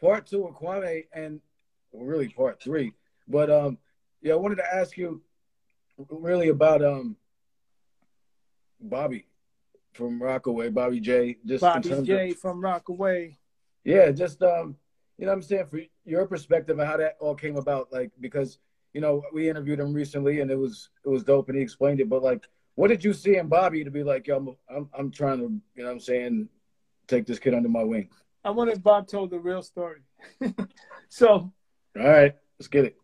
part two of Kwame, and well, really part three. But um, yeah, I wanted to ask you really about um Bobby from Rockaway, Bobby J. Just Bobby J. Of, from Rockaway. Yeah, just um, you know, what I'm saying for your perspective of how that all came about, like because you know we interviewed him recently and it was it was dope and he explained it, but like, what did you see in Bobby to be like, yo, I'm I'm, I'm trying to, you know, what I'm saying, take this kid under my wing. I wanted Bob told the real story. so, all right, let's get it.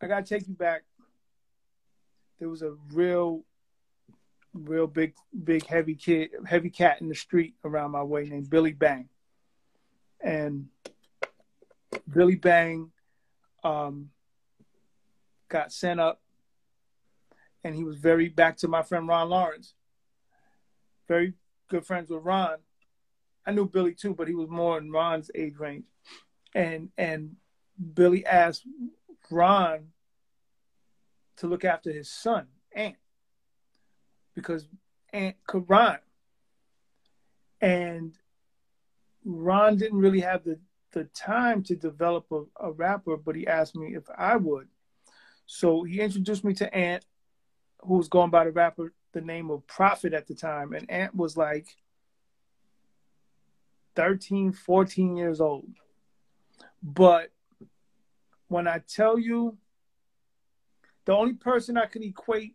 I gotta take you back. There was a real, real big, big heavy kid, heavy cat in the street around my way named Billy Bang, and Billy Bang um, got sent up, and he was very back to my friend Ron Lawrence. Very good friends with Ron. I knew Billy too, but he was more in Ron's age range, and and Billy asked Ron to look after his son, Ant, because Ant could rhyme. And Ron didn't really have the, the time to develop a, a rapper, but he asked me if I would. So he introduced me to Ant, who was going by the rapper, the name of Prophet at the time. And Ant was like 13, 14 years old. But when I tell you, the only person I could equate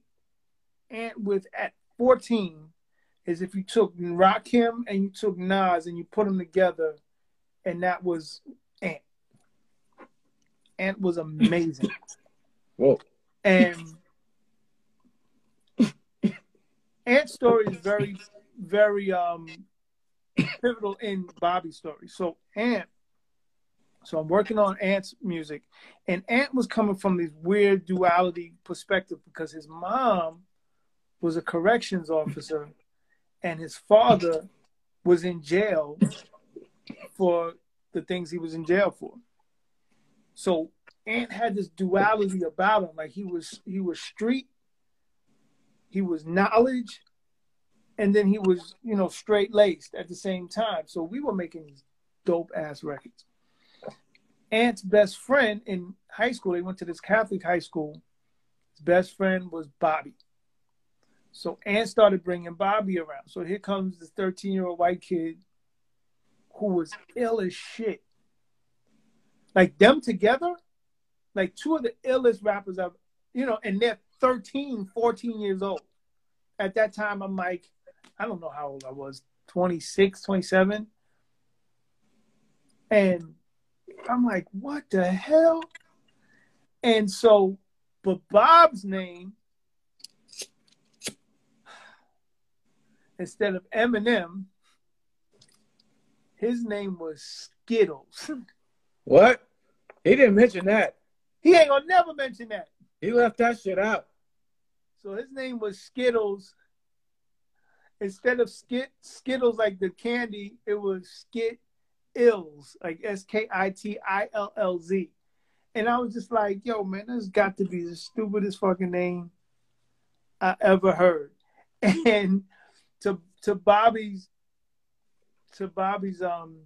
Ant with at 14 is if you took Rakim and you took Nas and you put them together, and that was Ant. Ant was amazing. Whoa. And Ant's story is very, very um pivotal in Bobby's story. So Ant so I'm working on Ant's music, and Ant was coming from this weird duality perspective because his mom was a corrections officer, and his father was in jail for the things he was in jail for. So Ant had this duality about him, like he was he was street, he was knowledge, and then he was you know straight laced at the same time. So we were making these dope ass records. Ant's best friend in high school, they went to this Catholic high school. His best friend was Bobby. So Ant started bringing Bobby around. So here comes this 13 year old white kid who was ill as shit. Like them together, like two of the illest rappers I've, you know, and they're 13, 14 years old. At that time, I'm like, I don't know how old I was, 26, 27. And I'm like, what the hell? And so, but Bob's name, instead of Eminem, his name was Skittles. What? He didn't mention that. He ain't gonna never mention that. He left that shit out. So his name was Skittles. Instead of skit Skittles like the candy, it was Skit Ills, like S K I T I L L Z. And I was just like, yo, man, that's got to be the stupidest fucking name I ever heard. And to to Bobby's to Bobby's um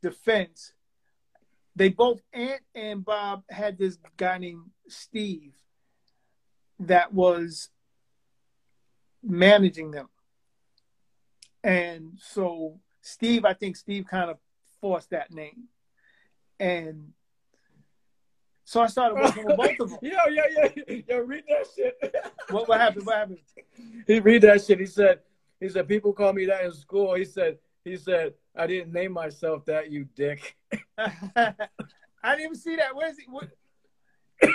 defense, they both Ant and Bob had this guy named Steve that was managing them. And so Steve, I think Steve kind of forced that name. And so I started working with both of them. Yo, yo, yo, yo, read that shit. what, what happened? What happened? He read that shit. He said, he said, people call me that in school. He said, he said, I didn't name myself that, you dick. I didn't even see that. Where's he? What?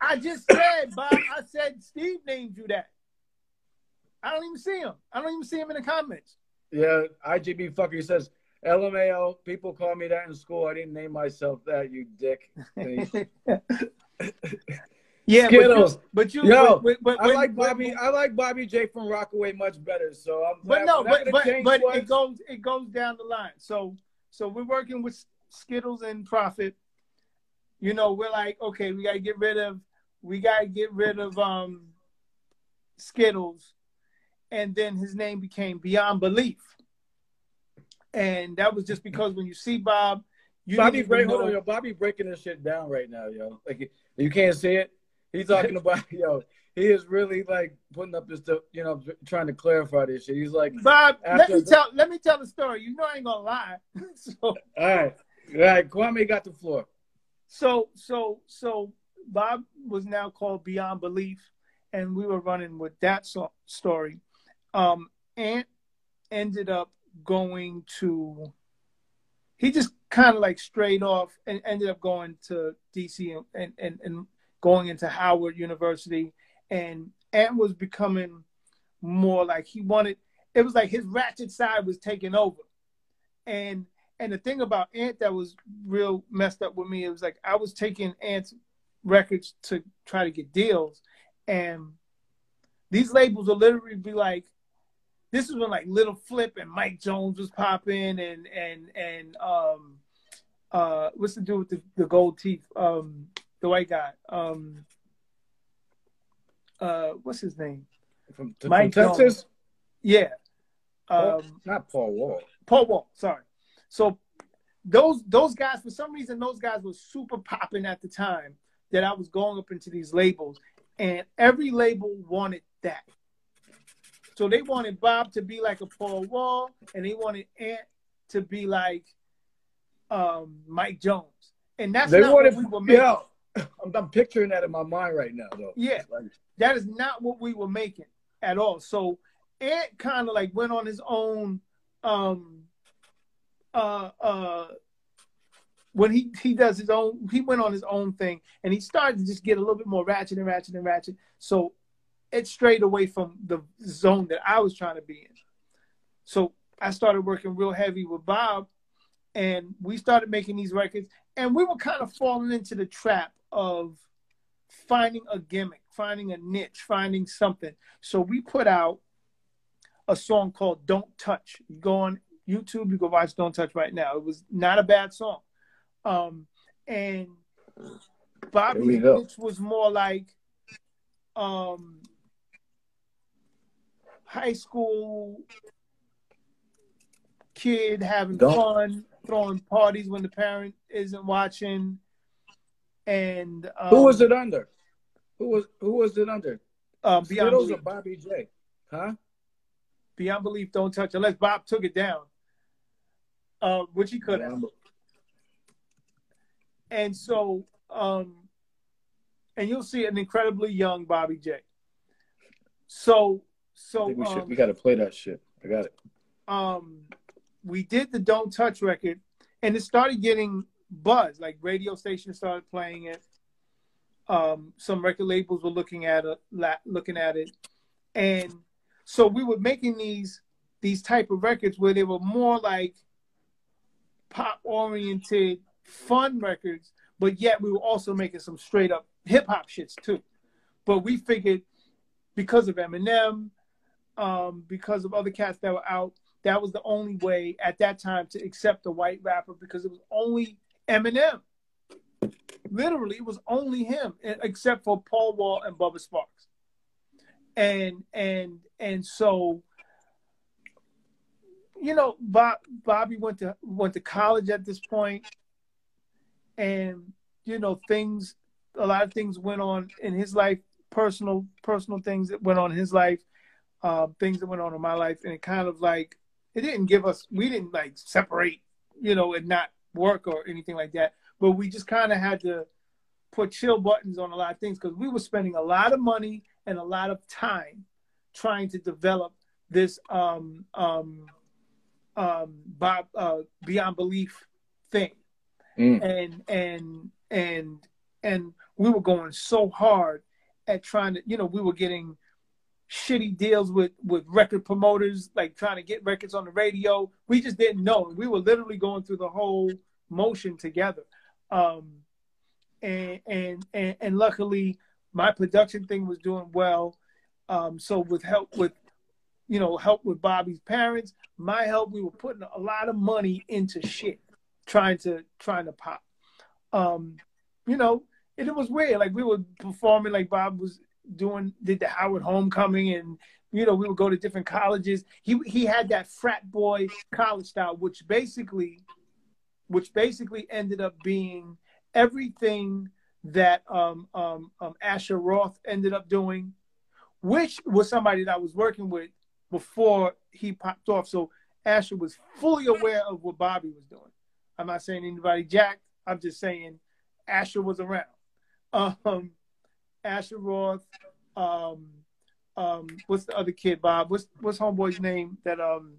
I just said, Bob. I said Steve named you that. I don't even see him. I don't even see him in the comments. Yeah, IGB fucker says, LMAO, people call me that in school. I didn't name myself that, you dick. yeah, Skittles. But you, but you Yo, but, but, I like Bobby. I like Bobby J from Rockaway much better. So I'm. But no, but but, but it goes it goes down the line. So so we're working with Skittles and Prophet. You know, we're like, okay, we gotta get rid of we gotta get rid of um Skittles and then his name became Beyond Belief. and that was just because when you see Bob, you Bobby break, hold on, yo, Bobby breaking this shit down right now, yo. Like you can't see it. He's talking about yo. He is really like putting up this, stuff, you know, trying to clarify this shit. He's like, Bob, let me tell let me tell the story. You know I ain't gonna lie. so all right, all right. Kwame got the floor. so so so Bob was now called Beyond Belief, and we were running with that so- story. Um, Ant ended up going to. He just kind of like strayed off and ended up going to DC and and and going into Howard University, and Ant was becoming more like he wanted. It was like his ratchet side was taking over, and and the thing about Ant that was real messed up with me, it was like I was taking Ant's records to try to get deals, and these labels will literally be like, this is when like Lil Flip and Mike Jones was popping, and and and um, uh, what's the dude with the, the gold teeth, um, the white guy, um, uh, what's his name? From, from Mike Texas, Yeah, Paul- um, not Paul Wall. Paul Wall, sorry. So those those guys, for some reason, those guys were super popping at the time that I was going up into these labels, and every label wanted that. So they wanted Bob to be like a Paul Wall, and they wanted Ant to be like um, Mike Jones, and that's They not wanted, what we were making. yo. I'm, I'm picturing that in my mind right now, though. Yeah. Like, that is not what we were making at all. So Ant kind of like went on his own um uh uh when he he does his own he went on his own thing and he started to just get a little bit more ratchet and ratchet and ratchet. So it strayed away from the zone that I was trying to be in. So I started working real heavy with Bob and we started making these records and we were kind of falling into the trap of finding a gimmick, finding a niche, finding something. So we put out a song called Don't Touch. You go on YouTube, you go watch Don't Touch right now. It was not a bad song. Um, and There Bobby's niche was more like um, high school kid having Don't- fun, throwing parties when the parent isn't watching. And um, who was it under? Who was who was it under? Um, Beyond Skittles or Belief. Bobby J? Huh? Beyond Belief, don't touch unless Bob took it down, uh, which he could have. And so, um, and you'll see an incredibly young Bobby J. So, so we should. um, We got to play that shit. I got it. um, we did the Don't Touch record, and it started getting buzz. Like radio stations started playing it. Um, some record labels were looking at it, looking at it, and so we were making these these type of records where they were more like pop oriented, fun records, but yet we were also making some straight up hip hop shits too. But we figured because of Eminem, um, because of other cats that were out, that was the only way at that time to accept a white rapper because it was only Eminem. Literally, it was only him, except for Paul Wall and Bubba Sparxxx. And and and so, you know, Bob, Bobby went to went to college at this point, and you know things. A lot of things went on in his life, personal personal things that went on in his life, uh, things that went on in my life, and it kind of like it didn't give us. We didn't like separate, you know, and not work or anything like that. But we just kind of had to put chill buttons on a lot of things because we were spending a lot of money and a lot of time trying to develop this um, um, um, Bob, uh, beyond belief thing, Mm. and and and and we were going so hard at trying to, you know, we were getting shitty deals with with record promoters, like trying to get records on the radio. We just didn't know. We were literally going through the whole motion together. Um, and, and and and luckily, my production thing was doing well. Um, so with help with, you know, help with Bobby's parents, my help, we were putting a lot of money into shit, trying to trying to pop. Um, you know, and it was weird. Like we were performing, like Bob was doing did the Howard homecoming and you know we would go to different colleges. He he had that frat boy college style, which basically which basically ended up being everything that um, um, um, Asher Roth ended up doing, which was somebody that I was working with before he popped off. So Asher was fully aware of what Bobby was doing. I'm not saying anybody jacked. I'm just saying Asher was around. Um, Asher Roth. Um, um, what's the other kid, Bob? What's what's homeboy's name that um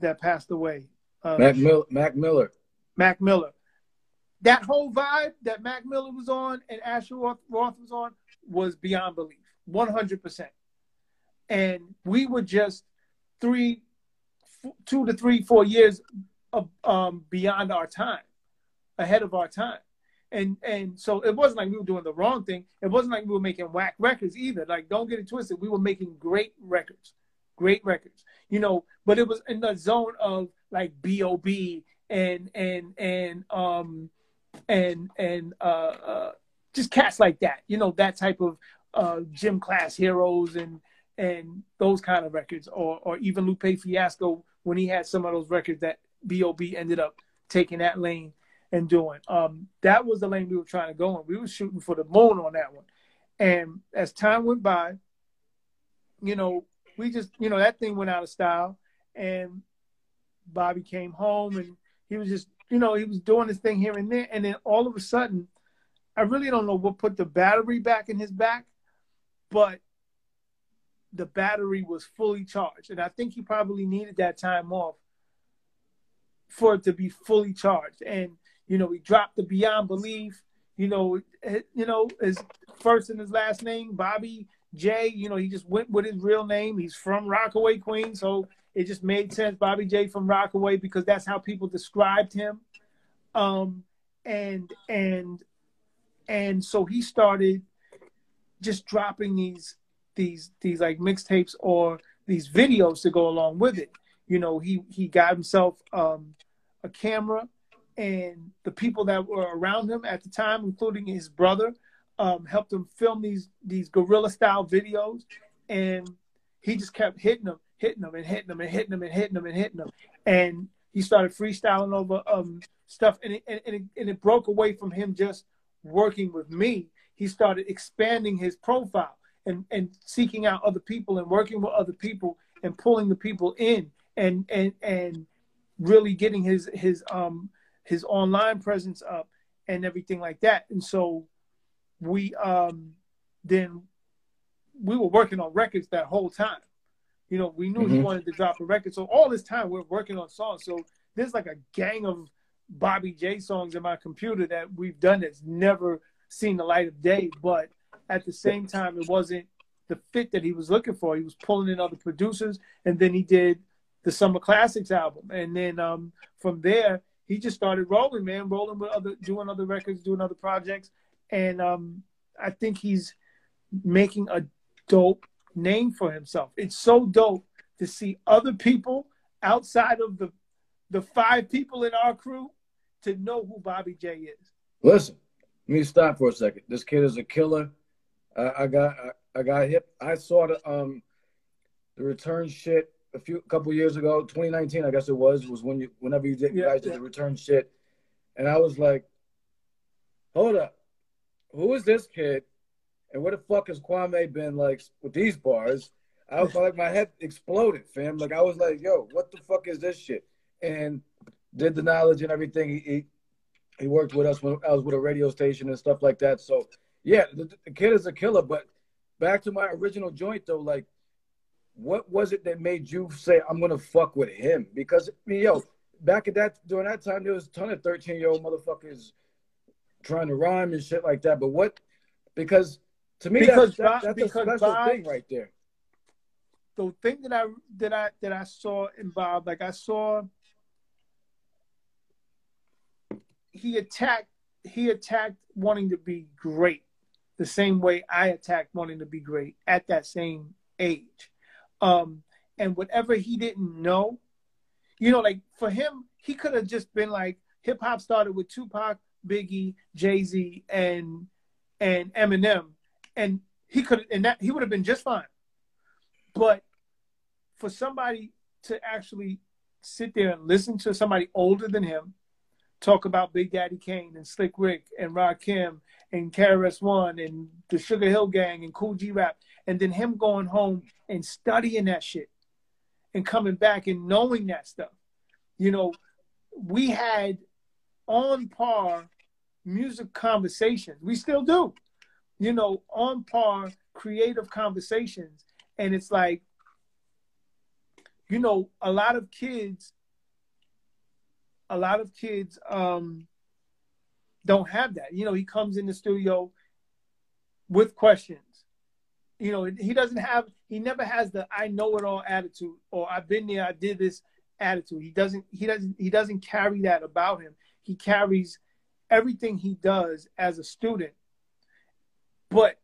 that passed away? Um, Mac, Mil- Mac Miller. Mac Miller. That whole vibe that Mac Miller was on and Asher Roth, Roth was on was beyond belief, one hundred percent. And we were just three, f- two to three, four years of, um, beyond our time, ahead of our time and and so it wasn't like we were doing the wrong thing. It wasn't like we were making whack records either. Like don't get it twisted. We were making great records, great records. You know, but it was in the zone of like B.O.B. and and and um and and uh, uh just cats like that. You know, that type of uh gym class heroes and and those kind of records, or or even Lupe Fiasco when he had some of those records that B.O.B. ended up taking that lane and doing. Um, that was the lane we were trying to go in. We were shooting for the moon on that one. And as time went by, you know, we just, you know, that thing went out of style. And Bobby came home and he was just, you know, he was doing his thing here and there. And then all of a sudden, I really don't know what put the battery back in his back, but the battery was fully charged. And I think he probably needed that time off for it to be fully charged. And you know, he dropped the Beyond Belief. You know, eh, you know his first and his last name, Bobby J. You know, he just went with his real name. He's from Rockaway, Queens, so it just made sense. Bobby J. from Rockaway because that's how people described him. Um, and and and so he started just dropping these these these like mixtapes or these videos to go along with it. You know, he he got himself um, a camera and the people that were around him at the time, including his brother, um, helped him film these these guerrilla style videos, and he just kept hitting them, hitting them, and hitting them, and hitting them, and hitting them, and hitting them, and he started freestyling over um, stuff, and it, and, it, and it broke away from him just working with me. He started expanding his profile and and seeking out other people and working with other people and pulling the people in and and and really getting his his um his online presence up and everything like that. And so we um then we were working on records that whole time. You know, we knew mm-hmm. he wanted to drop a record. So all this time we're working on songs. So there's like a gang of Bobby J songs in my computer that we've done that's never seen the light of day. But at the same time, it wasn't the fit that he was looking for. He was pulling in other producers, and then he did the Summer Classics album, and then um, from there he just started rolling, man, rolling with other, doing other records, doing other projects, and um, I think he's making a dope name for himself. It's so dope to see other people outside of the the five people in our crew to know who Bobby J is. Listen, let me stop for a second. This kid is a killer. I got I, I got hip. I saw the um the return shit a few couple years ago, 2019, I guess it was, was when you whenever you did, yeah, guys did the return shit, and I was like, hold up, who is this kid, and where the fuck has Kwame been like with these bars? I was like, my head exploded, fam. Like I was like, yo, what the fuck is this shit? And did the knowledge and everything. He he, he worked with us when I was with a radio station and stuff like that. So yeah, the, the kid is a killer. But back to my original joint though, like what was it that made you say I'm gonna fuck with him? Because I mean, yo, back at that during that time, there was a ton of 13 year old motherfuckers trying to rhyme and shit like that. But what? Because to me, because that's, that, that's a special Bob, thing right there. The thing that I that I that I saw in Bob, like I saw, he attacked he attacked wanting to be great, the same way I attacked wanting to be great at that same age. Um, and whatever he didn't know, you know, like for him, he could have just been like hip hop started with Tupac, Biggie, Jay Z, and and Eminem, and he could and that he would have been just fine. But for somebody to actually sit there and listen to somebody older than him talk about Big Daddy Kane and Slick Rick and Rakim and KRS One and the Sugar Hill Gang and Kool G Rap, and then him going home and studying that shit and coming back and knowing that stuff. You know, we had on par music conversations. We still do. You know, on par creative conversations. And it's like, you know, a lot of kids, a lot of kids um, don't have that. You know, he comes in the studio with questions. You know, he doesn't have, he never has the I know it all attitude or I've been there, I did this attitude. He doesn't, he doesn't, he doesn't carry that about him. He carries everything he does as a student, but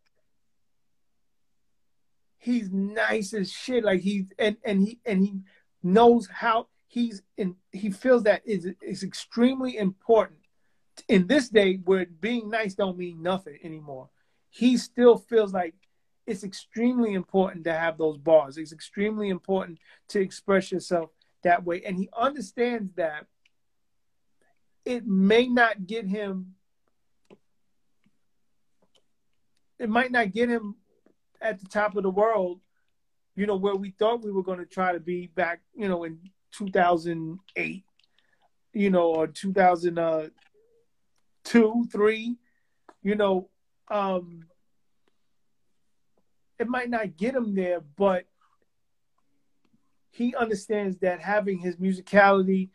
he's nice as shit. Like he and and he and he knows how he's in. He feels that is is extremely important in this day where being nice don't mean nothing anymore. He still feels like it's extremely important to have those bars. It's extremely important to express yourself that way, and he understands that it may not get him. It might not get him at the top of the world, you know, where we thought we were going to try to be back, you know, in 2008, you know, or 2002, three, you know, um, it might not get him there, but he understands that having his musicality,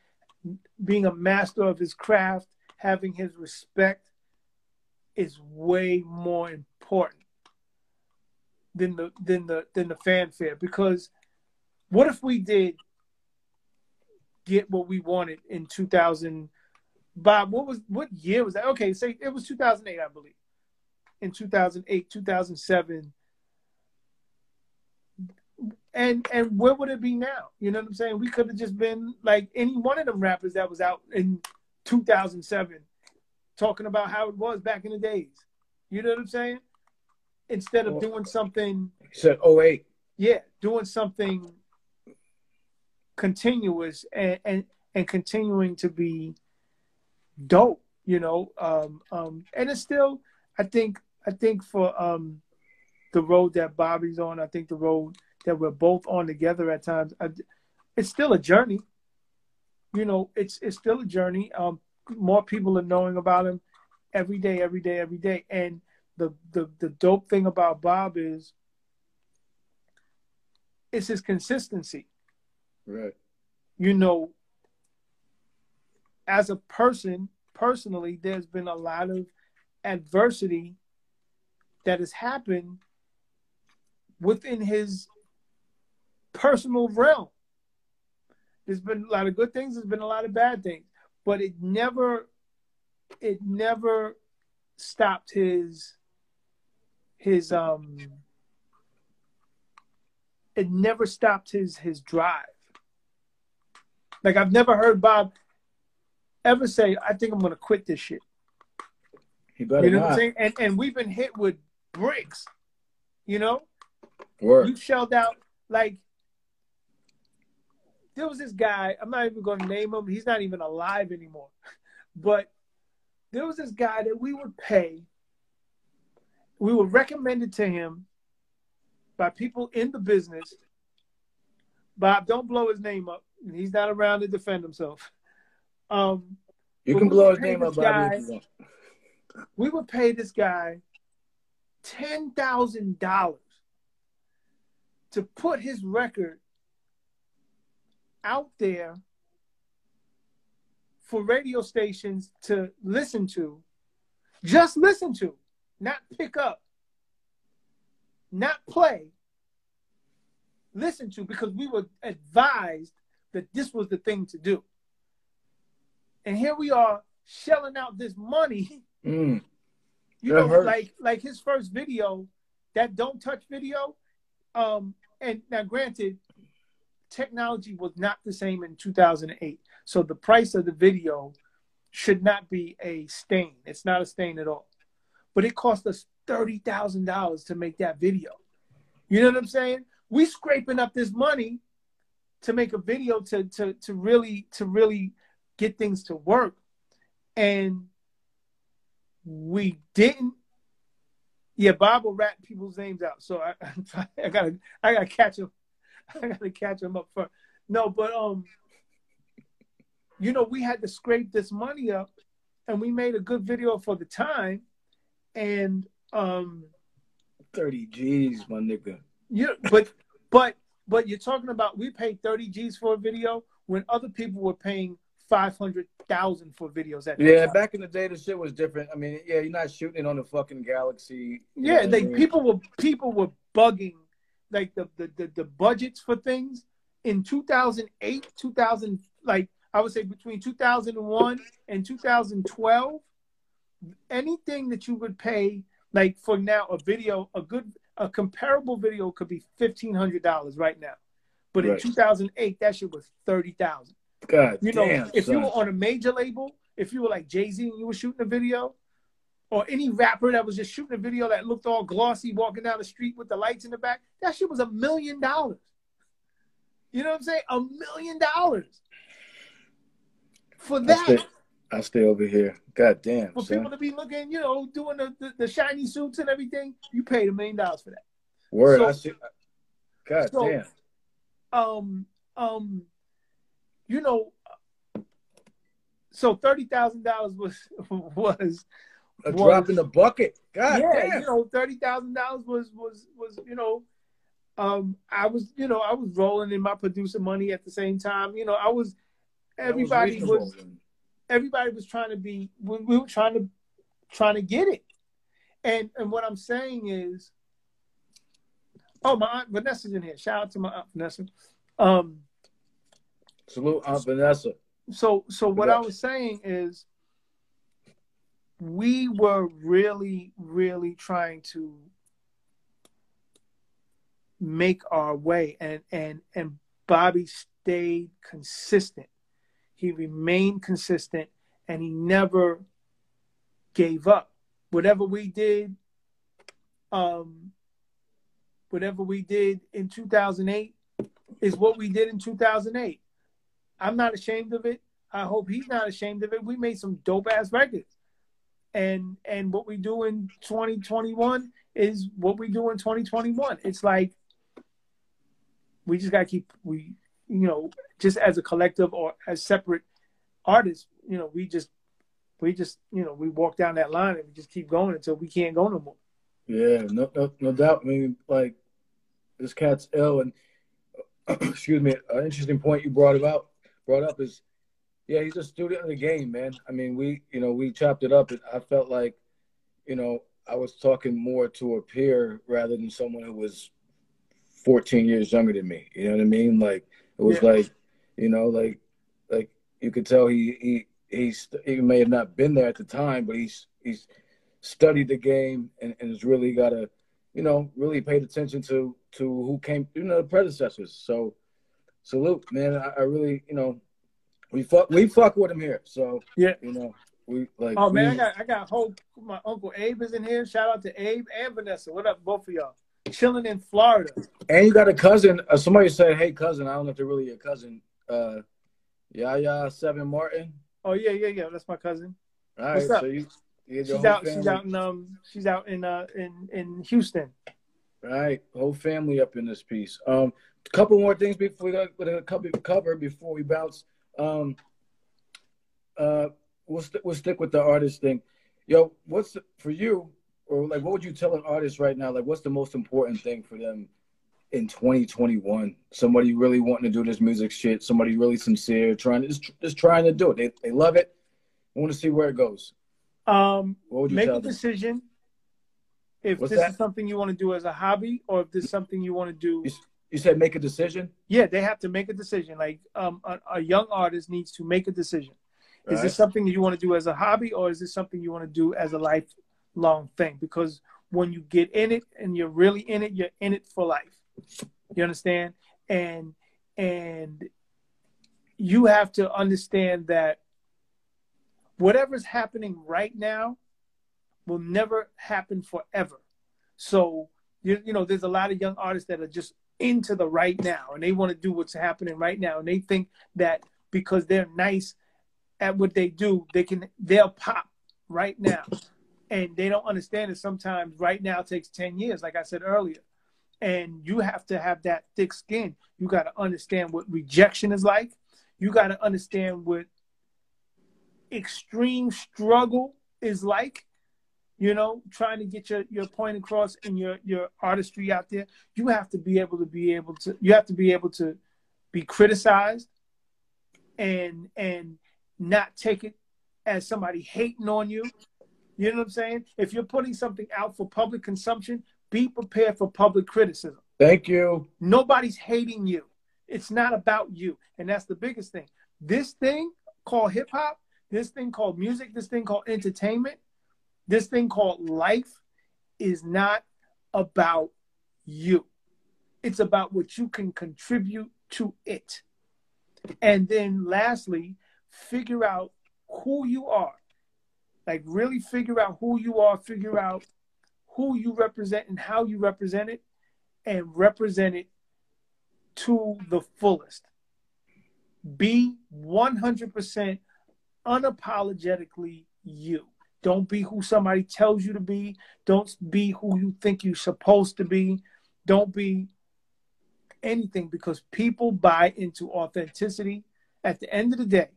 being a master of his craft, having his respect is way more important than the than the than the fanfare. Because what if we did get what we wanted in 2000 bob what was what year was that? Okay say it was 2008 i believe. In 2008 2007 and and where would it be now? You know what i'm saying? We could have just been like any one of them rappers that was out in 2007 talking about how it was back in the days. You know what i'm saying? Instead of doing something. You oh said 08. Yeah, doing something continuous and, and, and continuing to be dope, you know. Um, um, and it's still, I think, I think for um, the road that Bobby's on, I think the road that we're both on together at times, I, it's still a journey. You know, it's it's still a journey. Um, more people are knowing about him every day, every day, every day, and the the the dope thing about Bob is it's his consistency. Right. You know, as a person, personally, there's been a lot of adversity that has happened within his personal realm. There's been a lot of good things, there's been a lot of bad things, but it never it never stopped his his um it never stopped his his drive. Like I've never heard Bob ever say, I think I'm gonna quit this shit. He better you know not. what I'm saying? And and we've been hit with bricks, you know? Word. You shelled out like there was this guy, I'm not even gonna name him, he's not even alive anymore. But there was this guy that we would pay we were recommended to him by people in the business. Bob, don't blow his name up. He's not around to defend himself. Um, you can blow his name up, guy- if you want. we would pay this guy ten thousand dollars to put his record out there for radio stations to listen to, just listen to, not pick up, not play, listen to, because we were advised that this was the thing to do. And here we are shelling out this money Mm. you That know, hurts. like like his first video, that don't touch video. Um, and now granted, technology was not the same in 2008, so the price of the video should not be a stain. It's not a stain at all, but it cost us thirty thousand dollars to make that video. You know what I'm saying? We scraping up this money to make a video to to to really to really get things to work, and we didn't. Yeah, Bob will rat people's names out, so I, I gotta I gotta catch him. I gotta catch him up first. No, but um, you know, we had to scrape this money up, and we made a good video for the time, and um, thirty G's, my nigga. Yeah, but but but you're talking about we paid 30 G's for a video when other people were paying 500,000 for videos at Yeah, time. back in the day the shit was different. I mean, yeah, you're not shooting it on the fucking galaxy. Yeah, they I mean? people were people were bugging like the, the the the budgets for things in 2008, 2000 like I would say between 2001 and 2012 anything that you would pay like for now a video a good a comparable video could be fifteen hundred dollars right now, but right. in two thousand eight, that shit was thirty thousand. God, you know, damn, if son. you were on a major label, if you were like Jay Z and you were shooting a video, or any rapper that was just shooting a video that looked all glossy, walking down the street with the lights in the back, that shit was a million dollars. You know what I'm saying? A million dollars for that. I stay over here. God damn. For son. people to be looking, you know, doing the, the, the, shiny suits and everything, you paid a million dollars for that. Word. So, I see. God so, damn. Um, um, you know, so thirty thousand dollars was was a was, drop in the bucket. God yeah, damn. you know, thirty thousand dollars was was was you know, um, I was you know I was rolling in my producer money at the same time. You know, I was everybody was, was everybody was trying to be we, we were trying to trying to get it. And and what I'm saying is oh my aunt Vanessa's in here. Shout out to my aunt Vanessa. Um salute Aunt Vanessa. So so what I was saying is we were really, really trying to make our way and and and Bobby stayed consistent he remained consistent and he never gave up. Whatever we did, um, whatever we did in 2008 is what we did in 2008. I'm not ashamed of it. I hope he's not ashamed of it. We made some dope ass records. And and what we do in 2021 is what we do in 2021. It's like we just got to keep we you know, just as a collective or as separate artists, you know, we just we just you know we walk down that line and we just keep going until we can't go no more. Yeah, no, no, no doubt. I mean, like this cat's ill, and excuse me, an interesting point you brought about brought up is, yeah, he's a student of the game, man. I mean, we, you know, we chopped it up, and I felt like, you know, I was talking more to a peer rather than someone who was 14 years younger than me. You know what I mean? Like, it was yeah. like, you know, like like you could tell he he he's he may have not been there at the time, but he's he's studied the game and, and has really got to, you know, really paid attention to to who came, you know, the predecessors. So salute, man. I, I really, you know, we fuck we fuck with him here. So yeah, you know. We, like, oh man, we, I got I got hope. My uncle Abe is in here. Shout out to Abe and Vanessa. What up, both of y'all? Chilling in Florida. And you got a cousin. Uh, somebody said, "Hey, cousin." I don't know if they're really your cousin. Uh, Yaya Seven Martin. Oh yeah, yeah, yeah. That's my cousin. All right, What's up? so you, you she's out. Family. She's out in um. She's out in uh in in Houston. All right, whole family up in this piece. Um, a couple more things before we got with a couple cover before we bounce. Um, uh, we'll st- we'll stick with the artist thing. Yo, what's for you? Or like what would you tell an artist right now? Like what's the most important thing for them in 2021? Somebody really wanting to do this music shit, somebody really sincere, trying to just, just trying to do it. They they love it. I want to see where it goes. Um, what would you make a them? decision if What's this that? is something you want to do as a hobby or if this is something you want to do. You, you said make a decision. Yeah, they have to make a decision. Like um, a, a young artist needs to make a decision. Is right. this something that you want to do as a hobby or is this something you want to do as a life long thing because when you get in it and you're really in it, you're in it for life. You understand? And and you have to understand that whatever's happening right now will never happen forever. So you, you know, there's a lot of young artists that are just into the right now and they want to do what's happening right now and they think that because they're nice at what they do, they can they'll pop right now. And they don't understand that sometimes right now takes 10 years, like I said earlier. And you have to have that thick skin. You got to understand what rejection is like. You got to understand what extreme struggle is like you know, trying to get your, your point across and your, your artistry out there, you have to be able to be able to you have to be able to be criticized and and not take it as somebody hating on you. You know what I'm saying? If you're putting something out for public consumption, be prepared for public criticism. Thank you. Nobody's hating you. It's not about you. And that's the biggest thing. This thing called hip hop, this thing called music, this thing called entertainment, this thing called life is not about you. It's about what you can contribute to it. And then lastly, figure out who you are. Like really figure out who you are, figure out who you represent and how you represent it, and represent it to the fullest. Be 100% unapologetically you. Don't be who somebody tells you to be. Don't be who you think you're supposed to be. Don't be anything because people buy into authenticity. At the end of the day,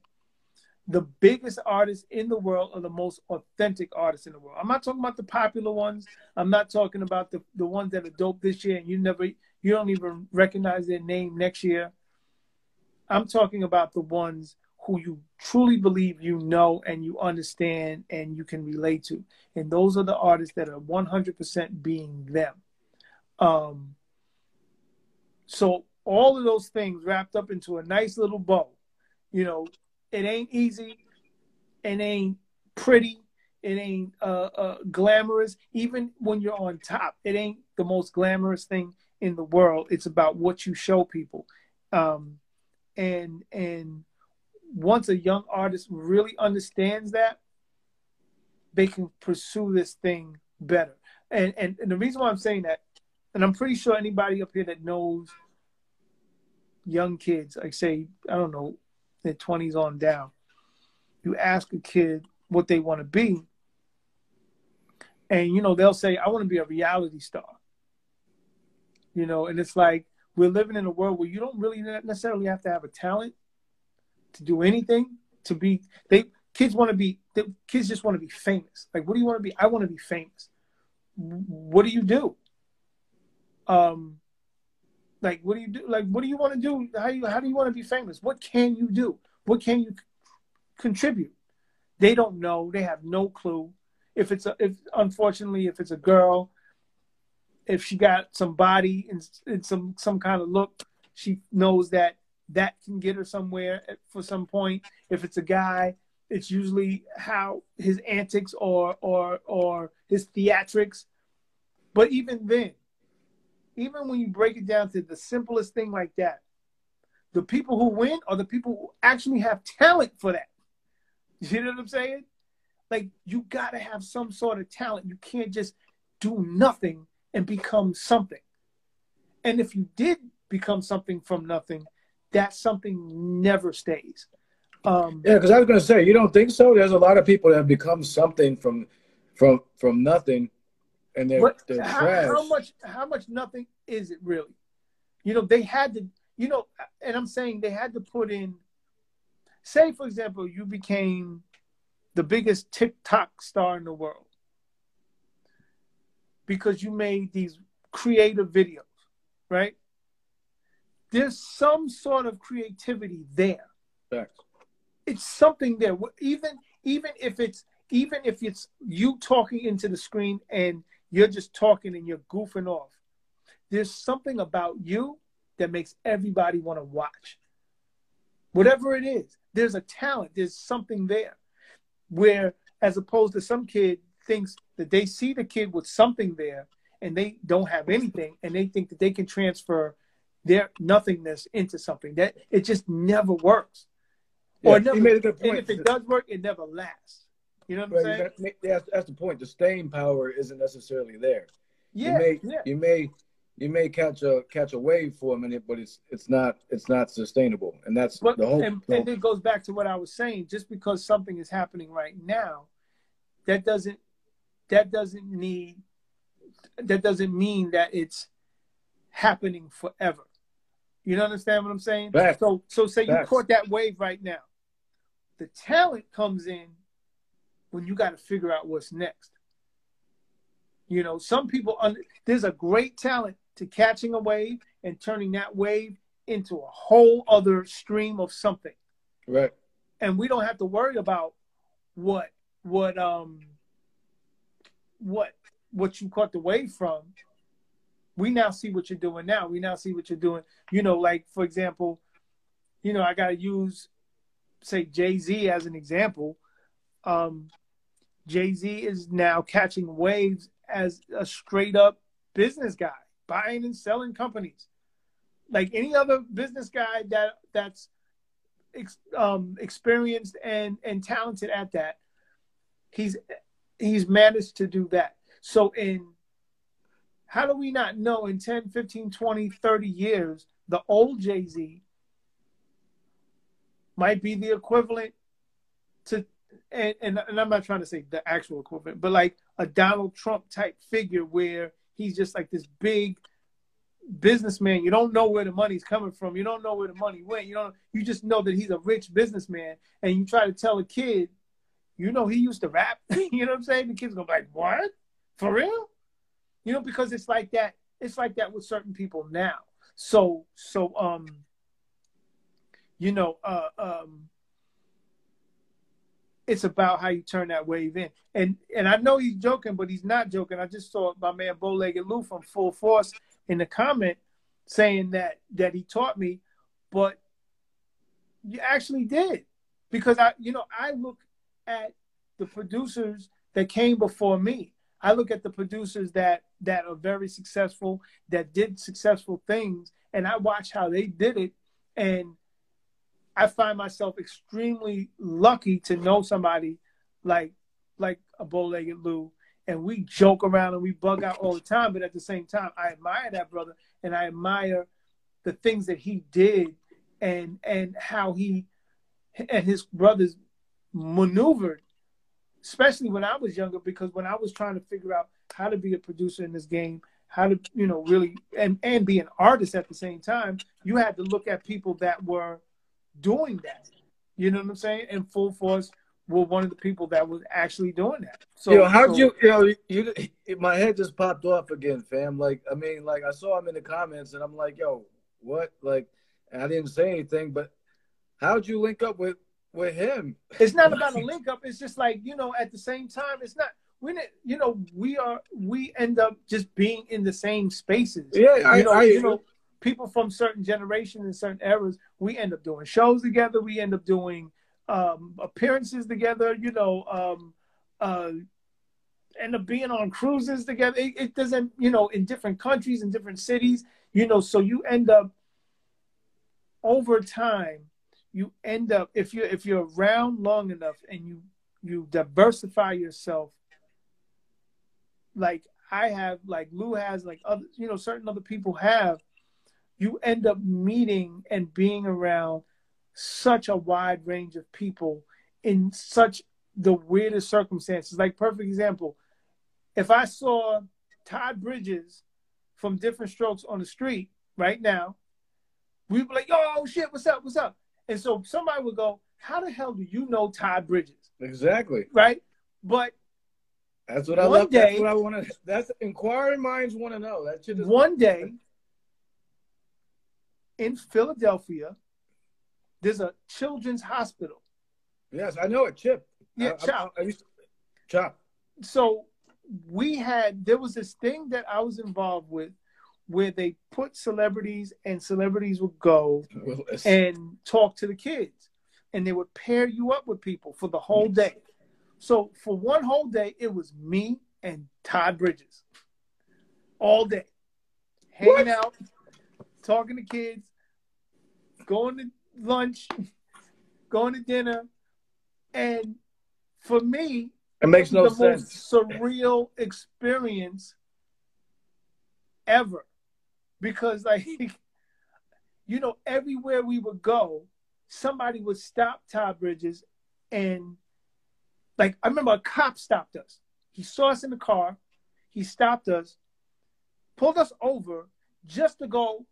the biggest artists in the world are the most authentic artists in the world. I'm not talking about the popular ones. I'm not talking about the, the ones that are dope this year and you never you don't even recognize their name next year. I'm talking about the ones who you truly believe you know and you understand and you can relate to. And those are the artists that are 100% being them. Um, so all of those things wrapped up into a nice little bow. You know, it ain't easy, it ain't pretty, it ain't uh, uh, glamorous. Even when you're on top, it ain't the most glamorous thing in the world. It's about what you show people, um, and and once a young artist really understands that, they can pursue this thing better. And, and and the reason why I'm saying that, and I'm pretty sure anybody up here that knows young kids, like say, I don't know, their 20s on down, you ask a kid what they want to be, and you know they'll say, "I want to be a reality star." You know, and it's like we're living in a world where you don't really necessarily have to have a talent to do anything to be they kids want to be the kids just want to be famous. Like what do you want to be? I want to be famous. What do you do? Um like what do you do? Like what do you want to do? How you how do you want to be famous? What can you do? What can you contribute? They don't know. They have no clue. If it's a if unfortunately if it's a girl if she got some body and, and some some kind of look she knows that that can get her somewhere for some point. If it's a guy, it's usually how his antics or or or his theatrics. But even then, even when you break it down to the simplest thing like that, the people who win are the people who actually have talent for that. You know what I'm saying? Like you gotta have some sort of talent. You can't just do nothing and become something. And if you did become something from nothing, that something never stays. Um, yeah, because I was to say, you don't think so? There's a lot of people that have become something from from from nothing, and they're, they're how, trash. How much how much nothing is it really? You know, they had to. You know, and I'm saying they had to put in. Say, for example, you became the biggest TikTok star in the world because you made these creative videos, right? there's some sort of creativity there. It's something there. Even even if it's even if it's you talking into the screen and you're just talking and you're goofing off, there's something about you that makes everybody want to watch. Whatever it is, there's a talent. There's something there. Where as opposed to some kid thinks that they see the kid with something there and they don't have anything and they think that they can transfer their nothingness into something that it just never works. Yeah, or never, made a good point. And if it does work, it never lasts. You know what I'm saying? that's, that's the point. The staying power isn't necessarily there. Yeah, you may yeah. you may you may catch a catch a wave for a minute, but it's it's not it's not sustainable, and that's But the whole. and, the and it goes back to what I was saying. Just because something is happening right now, that doesn't that doesn't need that doesn't mean that it's happening forever. You understand what I'm saying? Facts. So so say you caught that wave right now. The talent comes in when you got to figure out what's next. You know, some people there's a great talent to catching a wave and turning that wave into a whole other stream of something. Right. and we don't have to worry about what what um what what you caught the wave from. We now see what you're doing now. We now see what you're doing. You know like for example you know i got to use say jay-z as an example. Um jay-z is now catching waves as a straight up business guy buying and selling companies like any other business guy that that's ex, um, experienced and and talented at that. He's he's managed to do that. So in how do we not know in 10, 15, 20, 30 years the old Jay-Z might be the equivalent to and, and and I'm not trying to say the actual equivalent, but like a Donald Trump type figure where he's just like this big businessman. You don't know where the money's coming from. You don't know where the money went. You don't. You just know that he's a rich businessman, and you try to tell a kid, you know, he used to rap. you know what I'm saying? The kid's gonna be like, "What? For real?" You know, because it's like that. It's like that with certain people now. So, so, um, you know, uh, um, it's about how you turn that wave in. And and I know he's joking, but he's not joking. I just saw my man Bowlegged Lou from Full Force in the comment saying that that he taught me, but you actually did. Because I you know, I look at the producers that came before me. I look at the producers that that are very successful, that did successful things, and I watch how they did it and I find myself extremely lucky to know somebody like like a bow-legged Lou, and we joke around and we bug out all the time. But at the same time, I admire that brother, and I admire the things that he did, and and how he and his brothers maneuvered, especially when I was younger. Because when I was trying to figure out how to be a producer in this game, how to you know really and and be an artist at the same time, you had to look at people that were doing that. You know what I'm saying? And Full Force were one of the people that was actually doing that. So, yo, how'd so- you, you know, you, you, my head just popped off again, fam. Like, I mean, like, I saw him in the comments, and I'm like, yo, what? Like, I didn't say anything, but how'd you link up with with him? It's not about a link up. It's just like you know, at the same time, it's not. We, you know, we are. We end up just being in the same spaces. Yeah, I, you know, I, you know, people from certain generations and certain eras, we end up doing shows together. We end up doing um, appearances together. You know, um, uh, end up being on cruises together. It, it doesn't, you know, in different countries, in different cities. You know, so you end up over time. You end up if you if you're around long enough and you you diversify yourself. Like I have, like Lou has, like other, you know, certain other people have you end up meeting and being around such a wide range of people in such the weirdest circumstances. Like perfect example, if I saw Todd Bridges from Diff'rent Strokes on the street right now, we'd be like, "Yo, shit, what's up? What's up?" And so somebody would go, "How the hell do you know Todd Bridges?" exactly. Right? But That's what I love. day- that's what I want to. That's inquiring minds want to know. That shit one day in Philadelphia, there's a children's hospital. Yes, I know it. Chip. Yeah, I, Chop. I used to, chop. so we had there was this thing that I was involved with where they put celebrities and celebrities would go and talk to the kids and they would pair you up with people for the whole day. So for one whole day it was me and Todd Bridges all day hanging out talking to kids going to lunch going to dinner and for me, it makes no the sense. most surreal experience ever because like you know everywhere we would go somebody would stop Todd Bridges and like I remember a cop stopped us. He saw us in the car, he stopped us, pulled us over just to go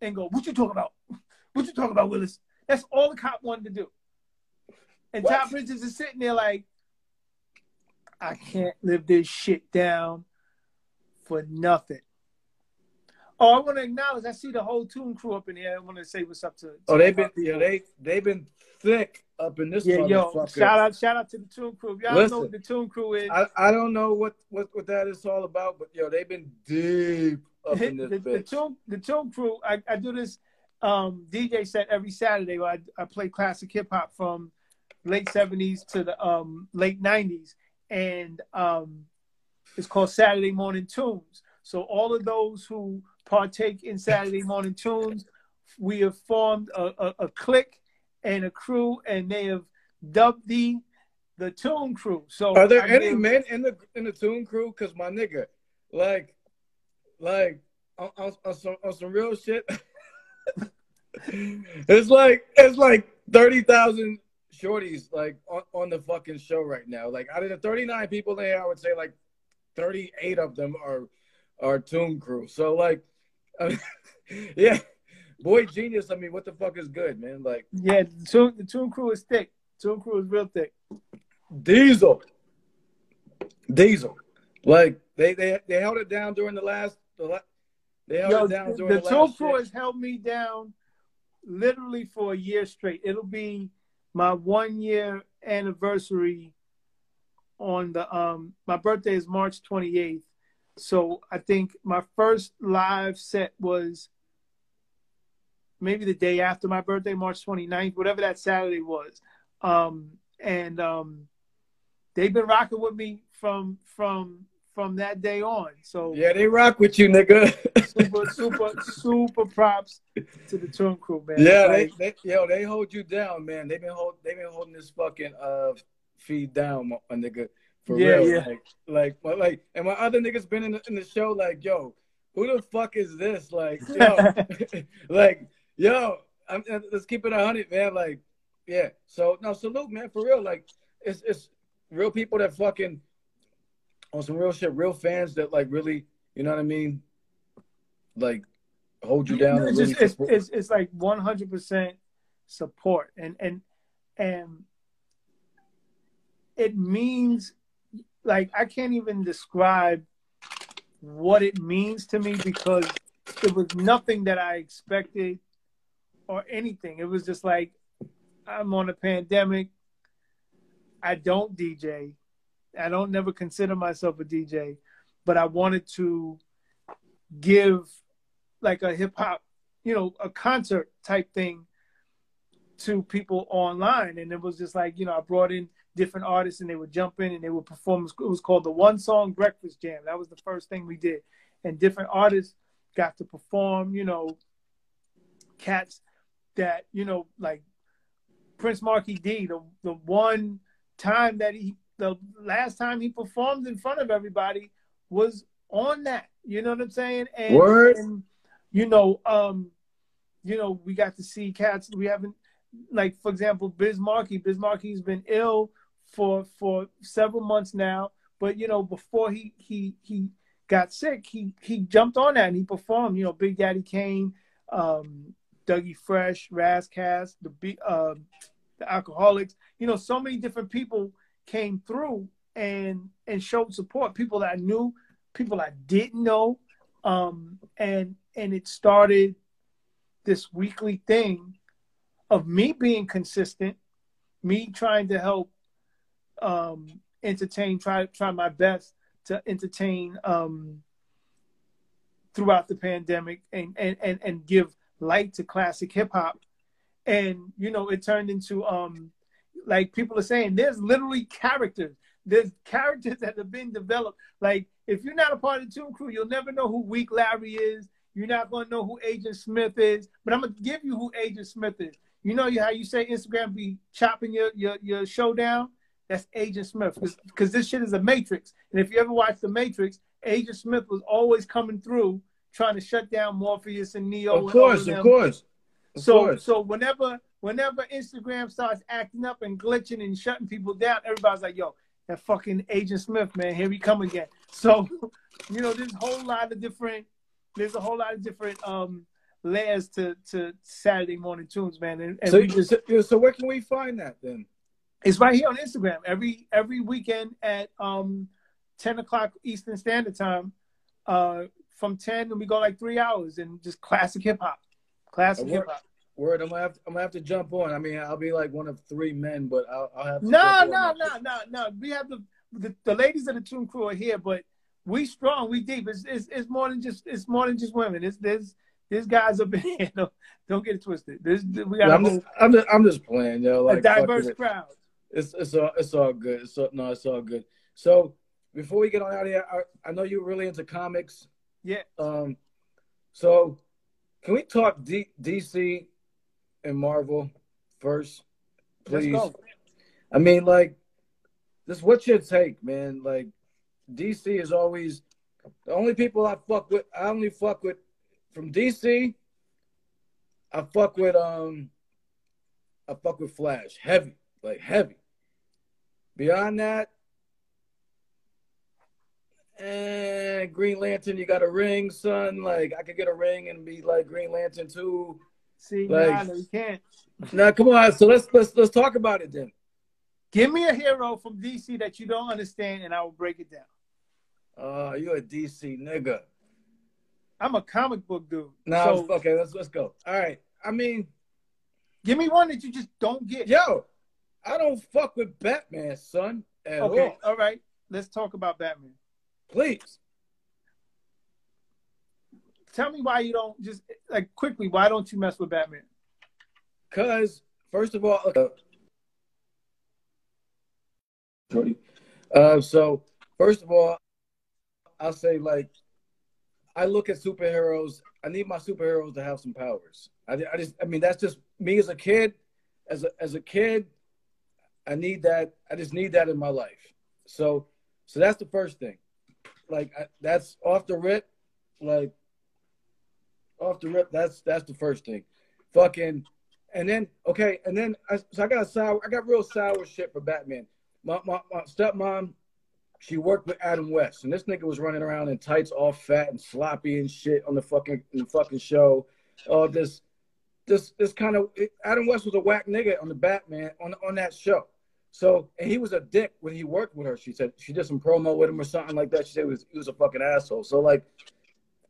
and go, What you talking about? What you talking about, Willis? That's all the cop wanted to do. And What? Bridges is sitting there like, I can't live this shit down for nothing. Oh, I want to acknowledge. I see the whole Tune crew up in here. I want to say what's up to. to Oh, they've been yeah, they they've been thick up in this Yeah, yo, shout out, shout out to the Tune Crew. If y'all don't know Listen, what the Tune Crew is, I, I don't know what, what what that is all about, but yo, they've been deep up in this the, the bitch. Tune the Tune Crew. I, I do this um, DJ set every Saturday. Where I, I play classic hip hop from late seventies to the um, late nineties, and um, it's called Saturday Morning Tunes. So all of those who partake in Saturday Morning Tunes, we have formed a, a, a clique and a crew, and they have dubbed the the Tune Crew. So Are there I any give- men in the in the tune crew? Cause my nigga, like, like on, on, on some on some real shit. it's like it's like thirty thousand shorties like on, on the fucking show right now. Like out of the thirty nine people there, I would say like thirty eight of them are are tune crew. So like, yeah, boy genius. I mean, what the fuck is good, man? Like Yeah, the Tune, the Tune Crew is thick. Tune Crew is real thick. Diesel. Diesel. Like they they they held it down during the last the la- they held Yo, the, the the, last Crew has held me down literally for a year straight. It'll be my one year anniversary on the um my birthday is March 28th. So I think my first live set was maybe the day after my birthday, March 29th, whatever that Saturday was. Um and um they've been rocking with me from from from that day on. So Yeah, they rock with you, nigga. super, super, super props to the Tune Crew, man. yeah, Like, they, they yo they hold you down, man. They've been hold they've been holding this fucking uh feed down, my, my nigga. For Yeah, real. yeah. Like like my- like and my other niggas been in the, in the show like, yo, who the fuck is this? Like, yo, like, yo, I'm, uh, let's keep it a hundred, man. Like, yeah. So no, salute, man, for real. Like, it's it's real people that fucking on some real shit, real fans that like really, you know what I mean? Like, hold you down. it's, really just, it's, it's, it's like 100% support. And, and, and it means, like, I can't even describe what it means to me because it was nothing that I expected or anything. It was just like, I'm on a pandemic. I don't DJ. I don't never consider myself a DJ, but I wanted to give like a hip hop, you know, a concert type thing to people online. And it was just like, you know, I brought in different artists and they would jump in and they would perform. It was called the One Song Breakfast Jam. That was the first thing we did. And different artists got to perform, you know, cats that, you know, like Prince Markie Dee, the, the one time that he, the last time he performed in front of everybody was on that. You know what I'm saying? And, Word. and you know, um, you know, we got to see cats. We haven't, like, for example, Biz Markie. Biz Markie's been ill for for several months now. But you know, before he he he got sick, he he jumped on that and he performed. You know, Big Daddy Kane, um, Dougie Fresh, Ras Kass, the Be- um, the Alkaholiks. You know, so many different people came through and and showed support. People I knew, people I didn't know, um, and and it started this weekly thing of me being consistent, me trying to help um, entertain, try try my best to entertain um, throughout the pandemic and, and and and give light to classic hip hop. And you know, it turned into um, like people are saying, there's literally characters. There's characters that have been developed. Like if you're not a part of the Tune Crew, you'll never know who Weak Larry is. You're not going to know who Agent Smith is. But I'm gonna give you who Agent Smith is. You know how you say Instagram be chopping your your your show down. That's Agent Smith because this shit is a Matrix. And if you ever watch the Matrix, Agent Smith was always coming through trying to shut down Morpheus and Neo. Of course, of, of course. Of so course. so whenever whenever Instagram starts acting up and glitching and shutting people down, everybody's like, "Yo, that fucking Agent Smith, man, here we come again." So, you know, there's a whole lot of different. There's a whole lot of different um layers to to Saturday morning tunes, man. And, and so, just, so, where can we find that then? it's right here on Instagram every every weekend at um 10 o'clock Eastern Standard Time. Uh, from 10 and we go like three hours and just classic hip hop. Classic hip hop. Word, I'm gonna have to, I'm gonna have to jump on. I mean, I'll be like one of three men, but I'll, I'll have to. No, no, no, no, no. We have the, the the ladies of the Tune Crew are here, but we strong, we deep. It's it's, it's more than just it's more than just women. It's there's there's guys up in here. Don't, don't get it twisted. There's we got Yeah, I'm just, I'm just, I'm just playing, yo. Like a diverse it. crowd. It's, it's all, it's all good. It's all, no, it's all good. So before we get on out of here, I, I know you're really into comics. Yeah. Um, so can we talk D, DC and Marvel first, Let's please? go. I mean, like, this what's your take, man? Like, DC is always the only people I fuck with. I only fuck with from DC. I fuck with um, I fuck with Flash, heavy, like heavy. Beyond that, and Green Lantern, you got a ring, son. Like, I could get a ring and be like Green Lantern too. See, Like- no, you can't. Now, come on. So let's let's let's talk about it then. Give me a hero from DC that you don't understand, and I will break it down. Oh, you're a DC nigga. I'm a comic book dude. No, so okay, let's let's go. All right. I mean, give me one that you just don't get. yo, I don't fuck with Batman, son, at Okay, all. all right. Let's talk about Batman. Please. Tell me why you don't just like quickly. Why don't you mess with Batman? Cause first of all, uh, Uh, so first of all, I'll say like, I look at superheroes. I need my superheroes to have some powers. I, I just, I mean, that's just me as a kid. As a as a kid, I need that. I just need that in my life. So, so that's the first thing. Like I, that's off the rip. Like off the rip. That's that's the first thing. Fucking and then okay, and then I, so I got sour, I got real sour shit for Batman. My, my my stepmom, she worked with Adam West, and this nigga was running around in tights, all fat and sloppy and shit on the fucking in the fucking show. All this, this this kind of Adam West was a whack nigga on the Batman on on that show. So and he was a dick when he worked with her. She said she did some promo with him or something like that. She said he was he was a fucking asshole. So like,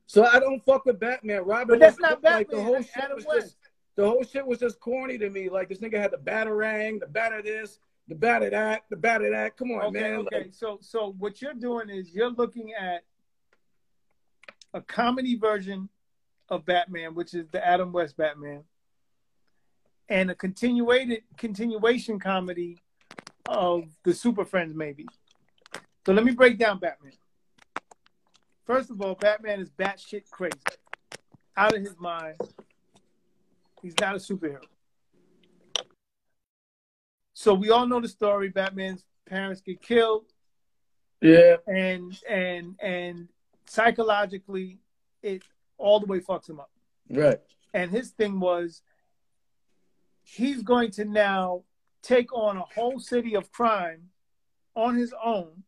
so I don't fuck with Batman. Robin, But that's was- not like Batman. the whole that's shit Adam was West. just the whole shit was just corny to me. Like this nigga had the batarang, the bat of this, the bat of that, the bat of that. Come on, okay, man. okay. Like, so so what you're doing is you're looking at a comedy version of Batman, which is the Adam West Batman, and a continuated continuation comedy of the Super Friends, maybe. So let me break down Batman. First of all, Batman is batshit crazy, out of his mind. He's not a superhero. So we all know the story. Batman's parents get killed, yeah, and and and psychologically, it all the way fucks him up. right. And his thing was, he's going to now take on a whole city of crime on his own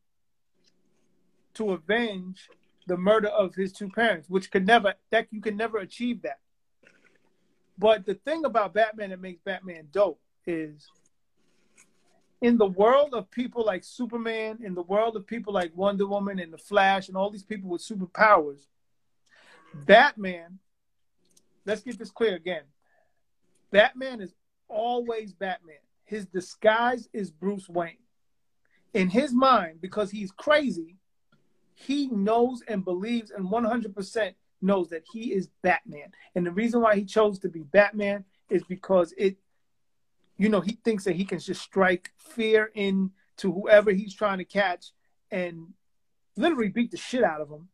to avenge the murder of his two parents, which could never that you can never achieve that. But the thing about Batman that makes Batman dope is in the world of people like Superman, in the world of people like Wonder Woman and the Flash and all these people with superpowers, Batman, let's get this clear again. Batman is always Batman. His disguise is Bruce Wayne. In his mind, because he's crazy, he knows and believes and 100% knows that he is Batman. And the reason why he chose to be Batman is because it, you know, he thinks that he can just strike fear into whoever he's trying to catch and literally beat the shit out of him.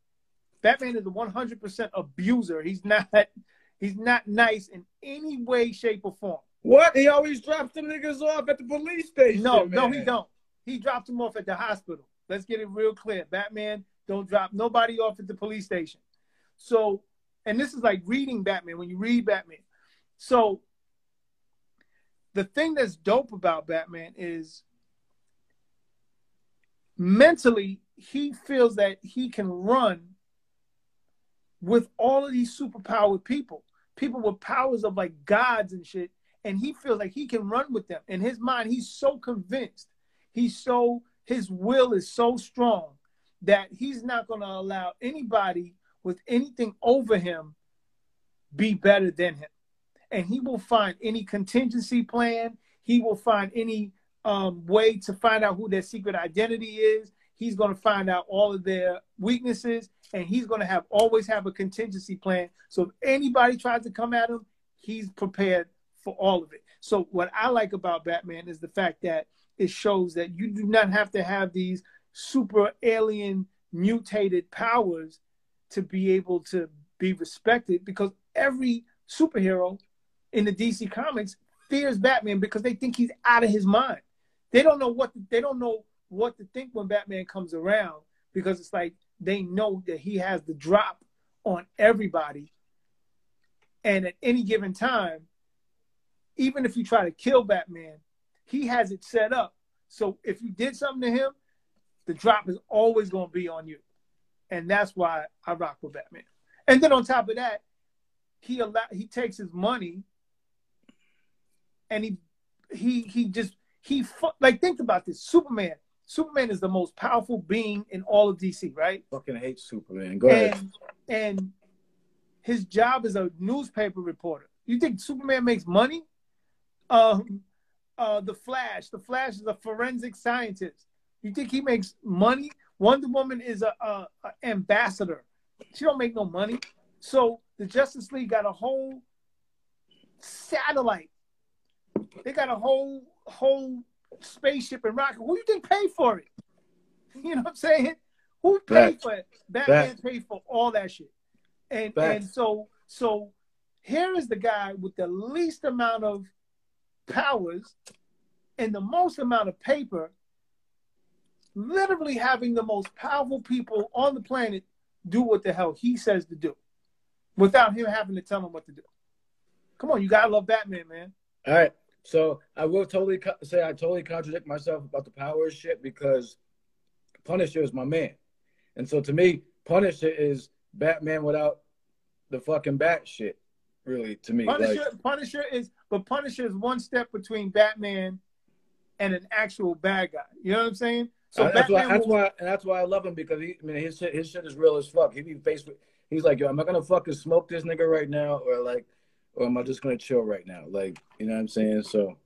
Batman is a 100% abuser. He's not he's not nice in any way, shape, or form. What? He always drops them niggas off at the police station. No, man. no, he don't. he dropped him off at the hospital. Let's get it real clear. Batman don't drop nobody off at the police station. So, and this is like reading Batman when you read Batman. So, the thing that's dope about Batman is mentally he feels that he can run with all of these superpowered people, people with powers of like gods and shit, and he feels like he can run with them. In his mind, he's so convinced, he's so his will is so strong that he's not going to allow anybody with anything over him be better than him. And he will find any contingency plan, he will find any um, way to find out who their secret identity is. He's going to find out all of their weaknesses, and he's going to have always have a contingency plan. So if anybody tries to come at him, he's prepared for all of it. So what I like about Batman is the fact that it shows that you do not have to have these super alien mutated powers to be able to be respected because every superhero in the DC comics fears Batman because they think he's out of his mind. They don't know what to, they don't know what to think when Batman comes around because it's like they know that he has the drop on everybody. And at any given time, even if you try to kill Batman, he has it set up. So if you did something to him, the drop is always going to be on you. And that's why I rock with Batman. And then on top of that, he allow, he takes his money and he he he just he like think about this Superman Superman is the most powerful being in all of DC, right? Fucking hate Superman. Go ahead. And, and his job is a newspaper reporter. You think Superman makes money? Um, uh, the Flash. The Flash is a forensic scientist. You think he makes money? Wonder Woman is a, a, a ambassador. She don't make no money. So the Justice League got a whole satellite. They got a whole whole spaceship and rocket. Who you think paid for it? You know what I'm saying? Who paid for it? Batman paid for all that shit. And and so so here is the guy with the least amount of powers and the most amount of paper, literally having the most powerful people on the planet do what the hell he says to do without him having to tell them what to do. Come on, you gotta love Batman, man. All right. So I will totally co- say I totally contradict myself about the power shit because Punisher is my man, and so to me, Punisher is Batman without the fucking bat shit. Really, to me, Punisher, like, Punisher is, but Punisher is one step between Batman and an actual bad guy. You know what I'm saying? So that's why that's why and that's why I love him because he, I mean, his shit, his shit is real as fuck. He be faced with, he's like, yo, am I gonna fucking smoke this nigga right now, or like, or am I just gonna chill right now? Like, you know what I'm saying? So,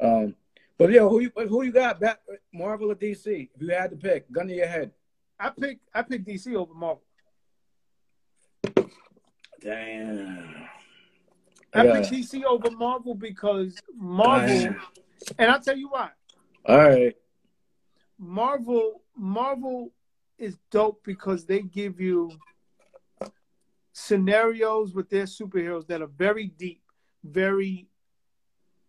um, but yeah, who you who you got? Bat, Marvel or DC? If you had to pick, gun to your head. I pick I pick DC over Marvel. Damn. I pick DC over Marvel because Marvel, Damn. and I'll tell you why. All right. Marvel Marvel is dope because they give you scenarios with their superheroes that are very deep, very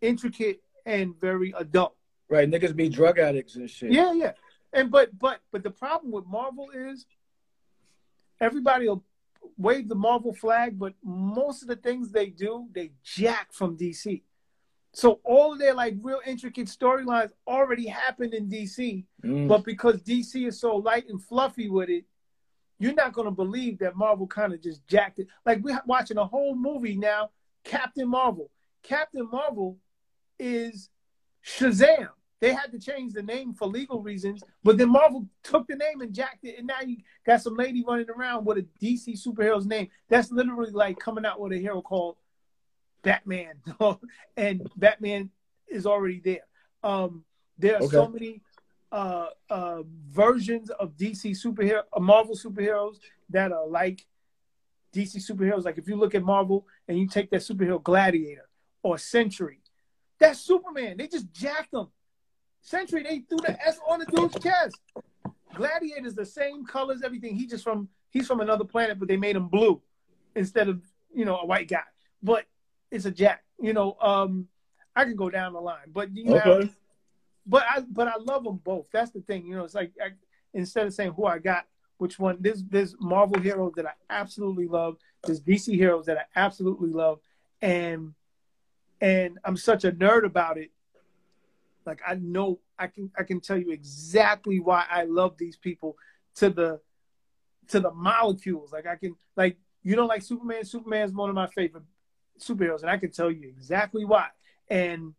intricate, and very adult. Right, niggas be drug addicts and shit. Yeah, yeah. And but but but the problem with Marvel is everybody will wave the Marvel flag, but most of the things they do, they jack from DC. So all their like real intricate storylines already happened in DC, mm. but because DC is so light and fluffy with it, you're not going to believe that Marvel kind of just jacked it. Like we're watching a whole movie now, Captain Marvel. Captain Marvel is Shazam. They had to change the name for legal reasons, but then Marvel took the name and jacked it, and now you got some lady running around with a DC superhero's name. That's literally like coming out with a hero called Batman, and Batman is already there. Um, there are okay. so many uh, uh, versions of DC superhero, uh, Marvel superheroes that are like DC superheroes. Like if you look at Marvel and you take that superhero Gladiator or Sentry, that's Superman. They just jacked them. Sentry, they threw the S on the dude's chest. Gladiator is the same colors, everything. He just from he's from another planet, but they made him blue instead of you know a white guy. But it's a jack. You know, um, I can go down the line, but you okay. have but I but I love them both. That's the thing, you know. It's like I, instead of saying who I got, which one. There's there's Marvel heroes that I absolutely love. There's DC heroes that I absolutely love, and and I'm such a nerd about it. Like I know I can I can tell you exactly why I love these people to the to the molecules. Like I can like you don't like Superman. Superman's one of my favorite superheroes, and I can tell you exactly why. And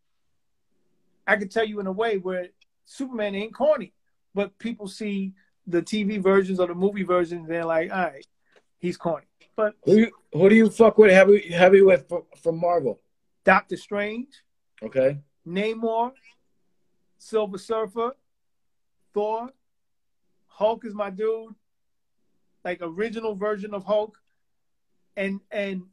I can tell you in a way where Superman ain't corny, but people see the TV versions or the movie versions, they're like, all right, he's corny. But who you, who do you fuck with heavy heavy with from Marvel? Doctor Strange. Okay. Namor, Silver Surfer, Thor, Hulk is my dude. Like original version of Hulk, and and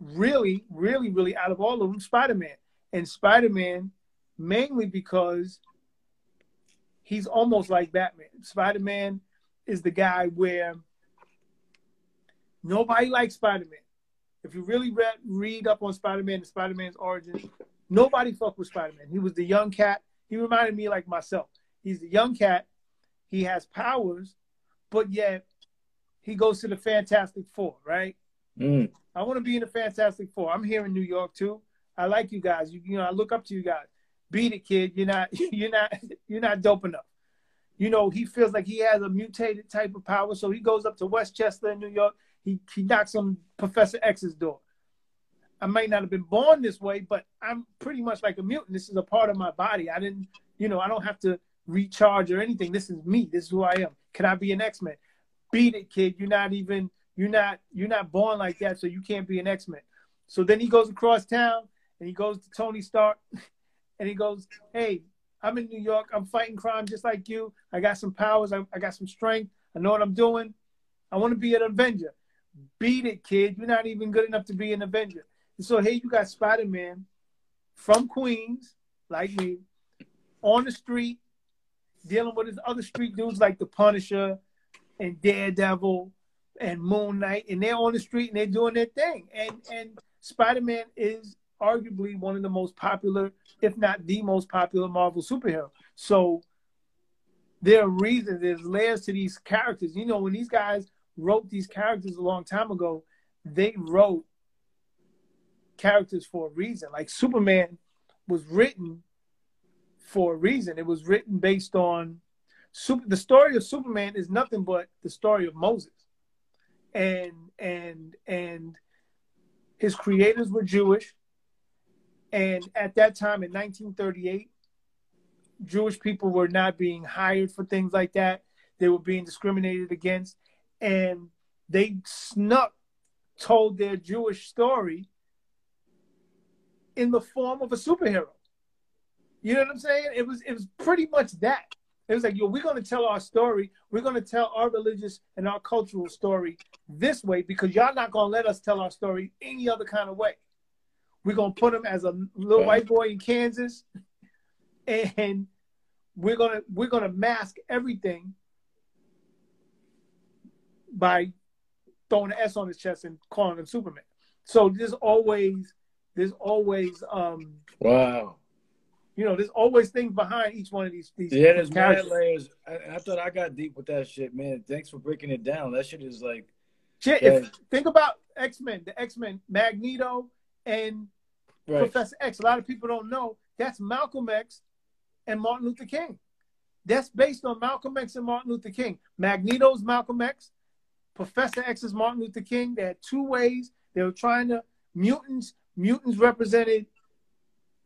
really, really, really out of all of them, Spider Man. And Spider Man, mainly because he's almost like Batman. Spider Man is the guy where nobody likes Spider Man. If you really read, read up on Spider Man and Spider Man's origin, nobody fucked with Spider Man. He was the young cat. He reminded me like myself. He's the young cat. He has powers, but yet he goes to the Fantastic Four, right? Mm. I want to be in the Fantastic Four. I'm here in New York too. I like you guys. You, you know, I look up to you guys beat it, kid. You're not you're not you're not dope enough. You know, he feels like he has a mutated type of power, so he goes up to Westchester in New York. He he knocks on Professor X's door. I might not have been born this way, but I'm pretty much like a mutant. This is a part of my body. I didn't, you know, I don't have to recharge or anything. This is me. This is who I am. Can I be an X Men? Beat it, kid. You're not even. You're not. You're not born like that, so you can't be an X Men. So then he goes across town and he goes to Tony Stark and he goes, "Hey, I'm in New York. I'm fighting crime just like you. I got some powers. I, I got some strength. I know what I'm doing. I want to be an Avenger. Beat it, kid. You're not even good enough to be an Avenger." And so here you got Spider Man from Queens, like me, on the street, dealing with his other street dudes like the Punisher and Daredevil and Moon Knight, and they're on the street and they're doing their thing. And and Spider Man is arguably one of the most popular, if not the most popular Marvel superhero. So there are reasons, there's layers to these characters. You know, when these guys wrote these characters a long time ago, they wrote characters for a reason. Like Superman was written for a reason. It was written based on super, the story of Superman is nothing but the story of Moses. And and and his creators were Jewish. And at that time in 1938, Jewish people were not being hired for things like that. They were being discriminated against. And they snuck told their Jewish story in the form of a superhero. You know what I'm saying? It was it was pretty much that. It was like, yo, we're gonna tell our story. We're gonna tell our religious and our cultural story this way because y'all not gonna let us tell our story any other kind of way. We're gonna put him as a little white boy in Kansas, and we're gonna we're gonna mask everything by throwing an S on his chest and calling him Superman. So there's always there's always um wow. You know, there's always things behind each one of these. these yeah, there's mad layers. I, I, thought I got deep with that shit, man. Thanks for breaking it down. That shit is like, shit. If, think about X Men, the X Men, Magneto, and right. Professor X. A lot of people don't know that's Malcolm X and Martin Luther King. That's based on Malcolm X and Martin Luther King. Magneto's Malcolm X, Professor X is Martin Luther King. They had two ways. They were trying to mutants. Mutants represented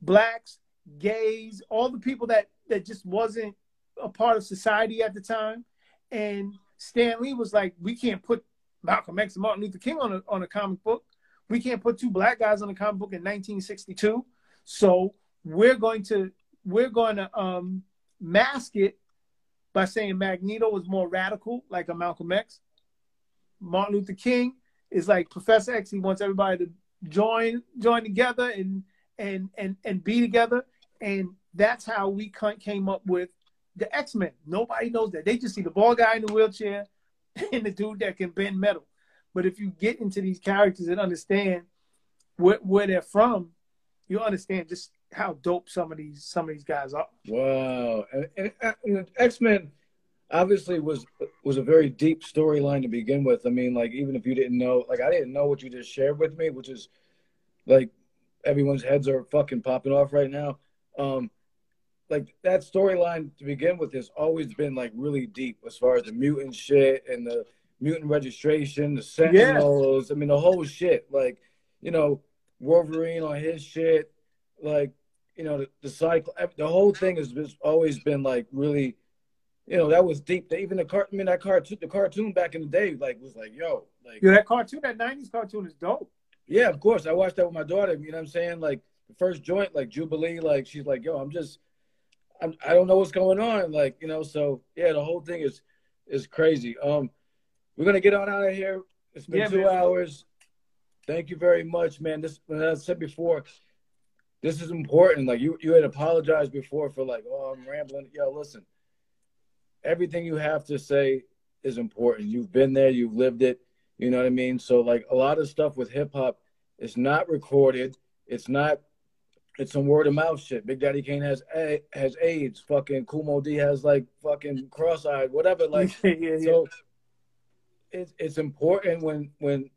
blacks, gays, all the people that that just wasn't a part of society at the time. And Stan Lee was like, we can't put Malcolm X and Martin Luther King on a on a comic book. We can't put two black guys on a comic book in 1962. So we're going to we're going to um, mask it by saying Magneto was more radical, like a Malcolm X. Martin Luther King is like Professor X. He wants everybody to join join together and and and and be together. And that's how we came up with the X Men. Nobody knows that. They just see the ball guy in the wheelchair and the dude that can bend metal. But if you get into these characters and understand where, where they're from, you understand just how dope some of these some of these guys are. Wow, and, and, and X Men obviously was was a very deep storyline to begin with. I mean, like even if you didn't know, like I didn't know what you just shared with me, which is like everyone's heads are fucking popping off right now. Um, like that storyline to begin with has always been like really deep as far as the mutant shit and the mutant registration, the Sentinels. Yeah. I mean, the whole shit. Like, you know, Wolverine on his shit. Like, you know, the, the cycle. The whole thing has just always been like really you know, that was deep. Even the car, I mean, that cartoon, the cartoon back in the day, like was like, yo, like, yeah, that cartoon, that '90s cartoon is dope. Yeah, of course. I watched that with my daughter. You know what I'm saying? Like first joint, like Jubilee, like she's like, yo, I'm just, I'm, I don't know what's going on, like you know. So yeah, the whole thing is is crazy. Um, we're gonna get on out of here. It's been yeah, two man. hours. Thank you very much, man. This, as I said before, this is important. Like you, you had apologized before for like, oh, I'm rambling. Yo, listen everything you have to say is important. You've been there, you've lived it. You know what I mean? So like a lot of stuff with hip hop it's not recorded. It's not. It's some word of mouth shit. Big Daddy Kane has a, has AIDS. Fucking Moe Dee has like fucking cross eyed, whatever. Like yeah, yeah. so. It's it's important when when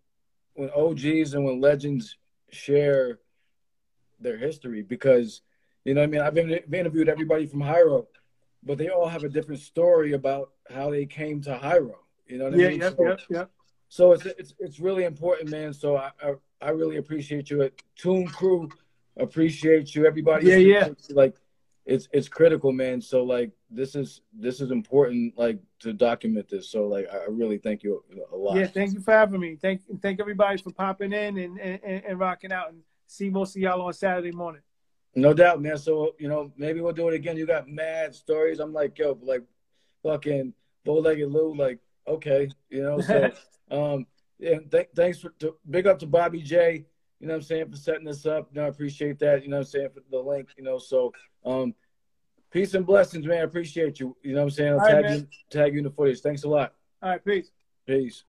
when OGs and when legends share their history because you know what I mean. I've been, interviewed everybody from Hiero but they all have a different story about how they came to Hiero. You know what yeah, I mean? Yeah, so, yeah, yeah. So it's it's it's really important, man. So I I, I really appreciate you. At Tune Crew, appreciate you. Everybody, yeah, yeah. Like it's it's critical, man. So like this is this is important, like to document this. So like I really thank you a lot. Yeah, thank you for having me. Thank thank everybody for popping in and and, and rocking out. And see most of y'all on Saturday morning. No doubt, man. So you know, maybe we'll do it again. You got mad stories. I'm like, yo, like, fucking bow-legged Lou. Like, okay, you know. So, um, yeah. Th- thanks for to, big up to Bobby J. You know, what I'm saying for setting this up. You know, I appreciate that. You know, what I'm saying for the link. You know, so um, peace and blessings, man. I appreciate you. You know, what I'm saying I'll tag right, you, tag you in the footage. Thanks a lot. All right, peace. Peace.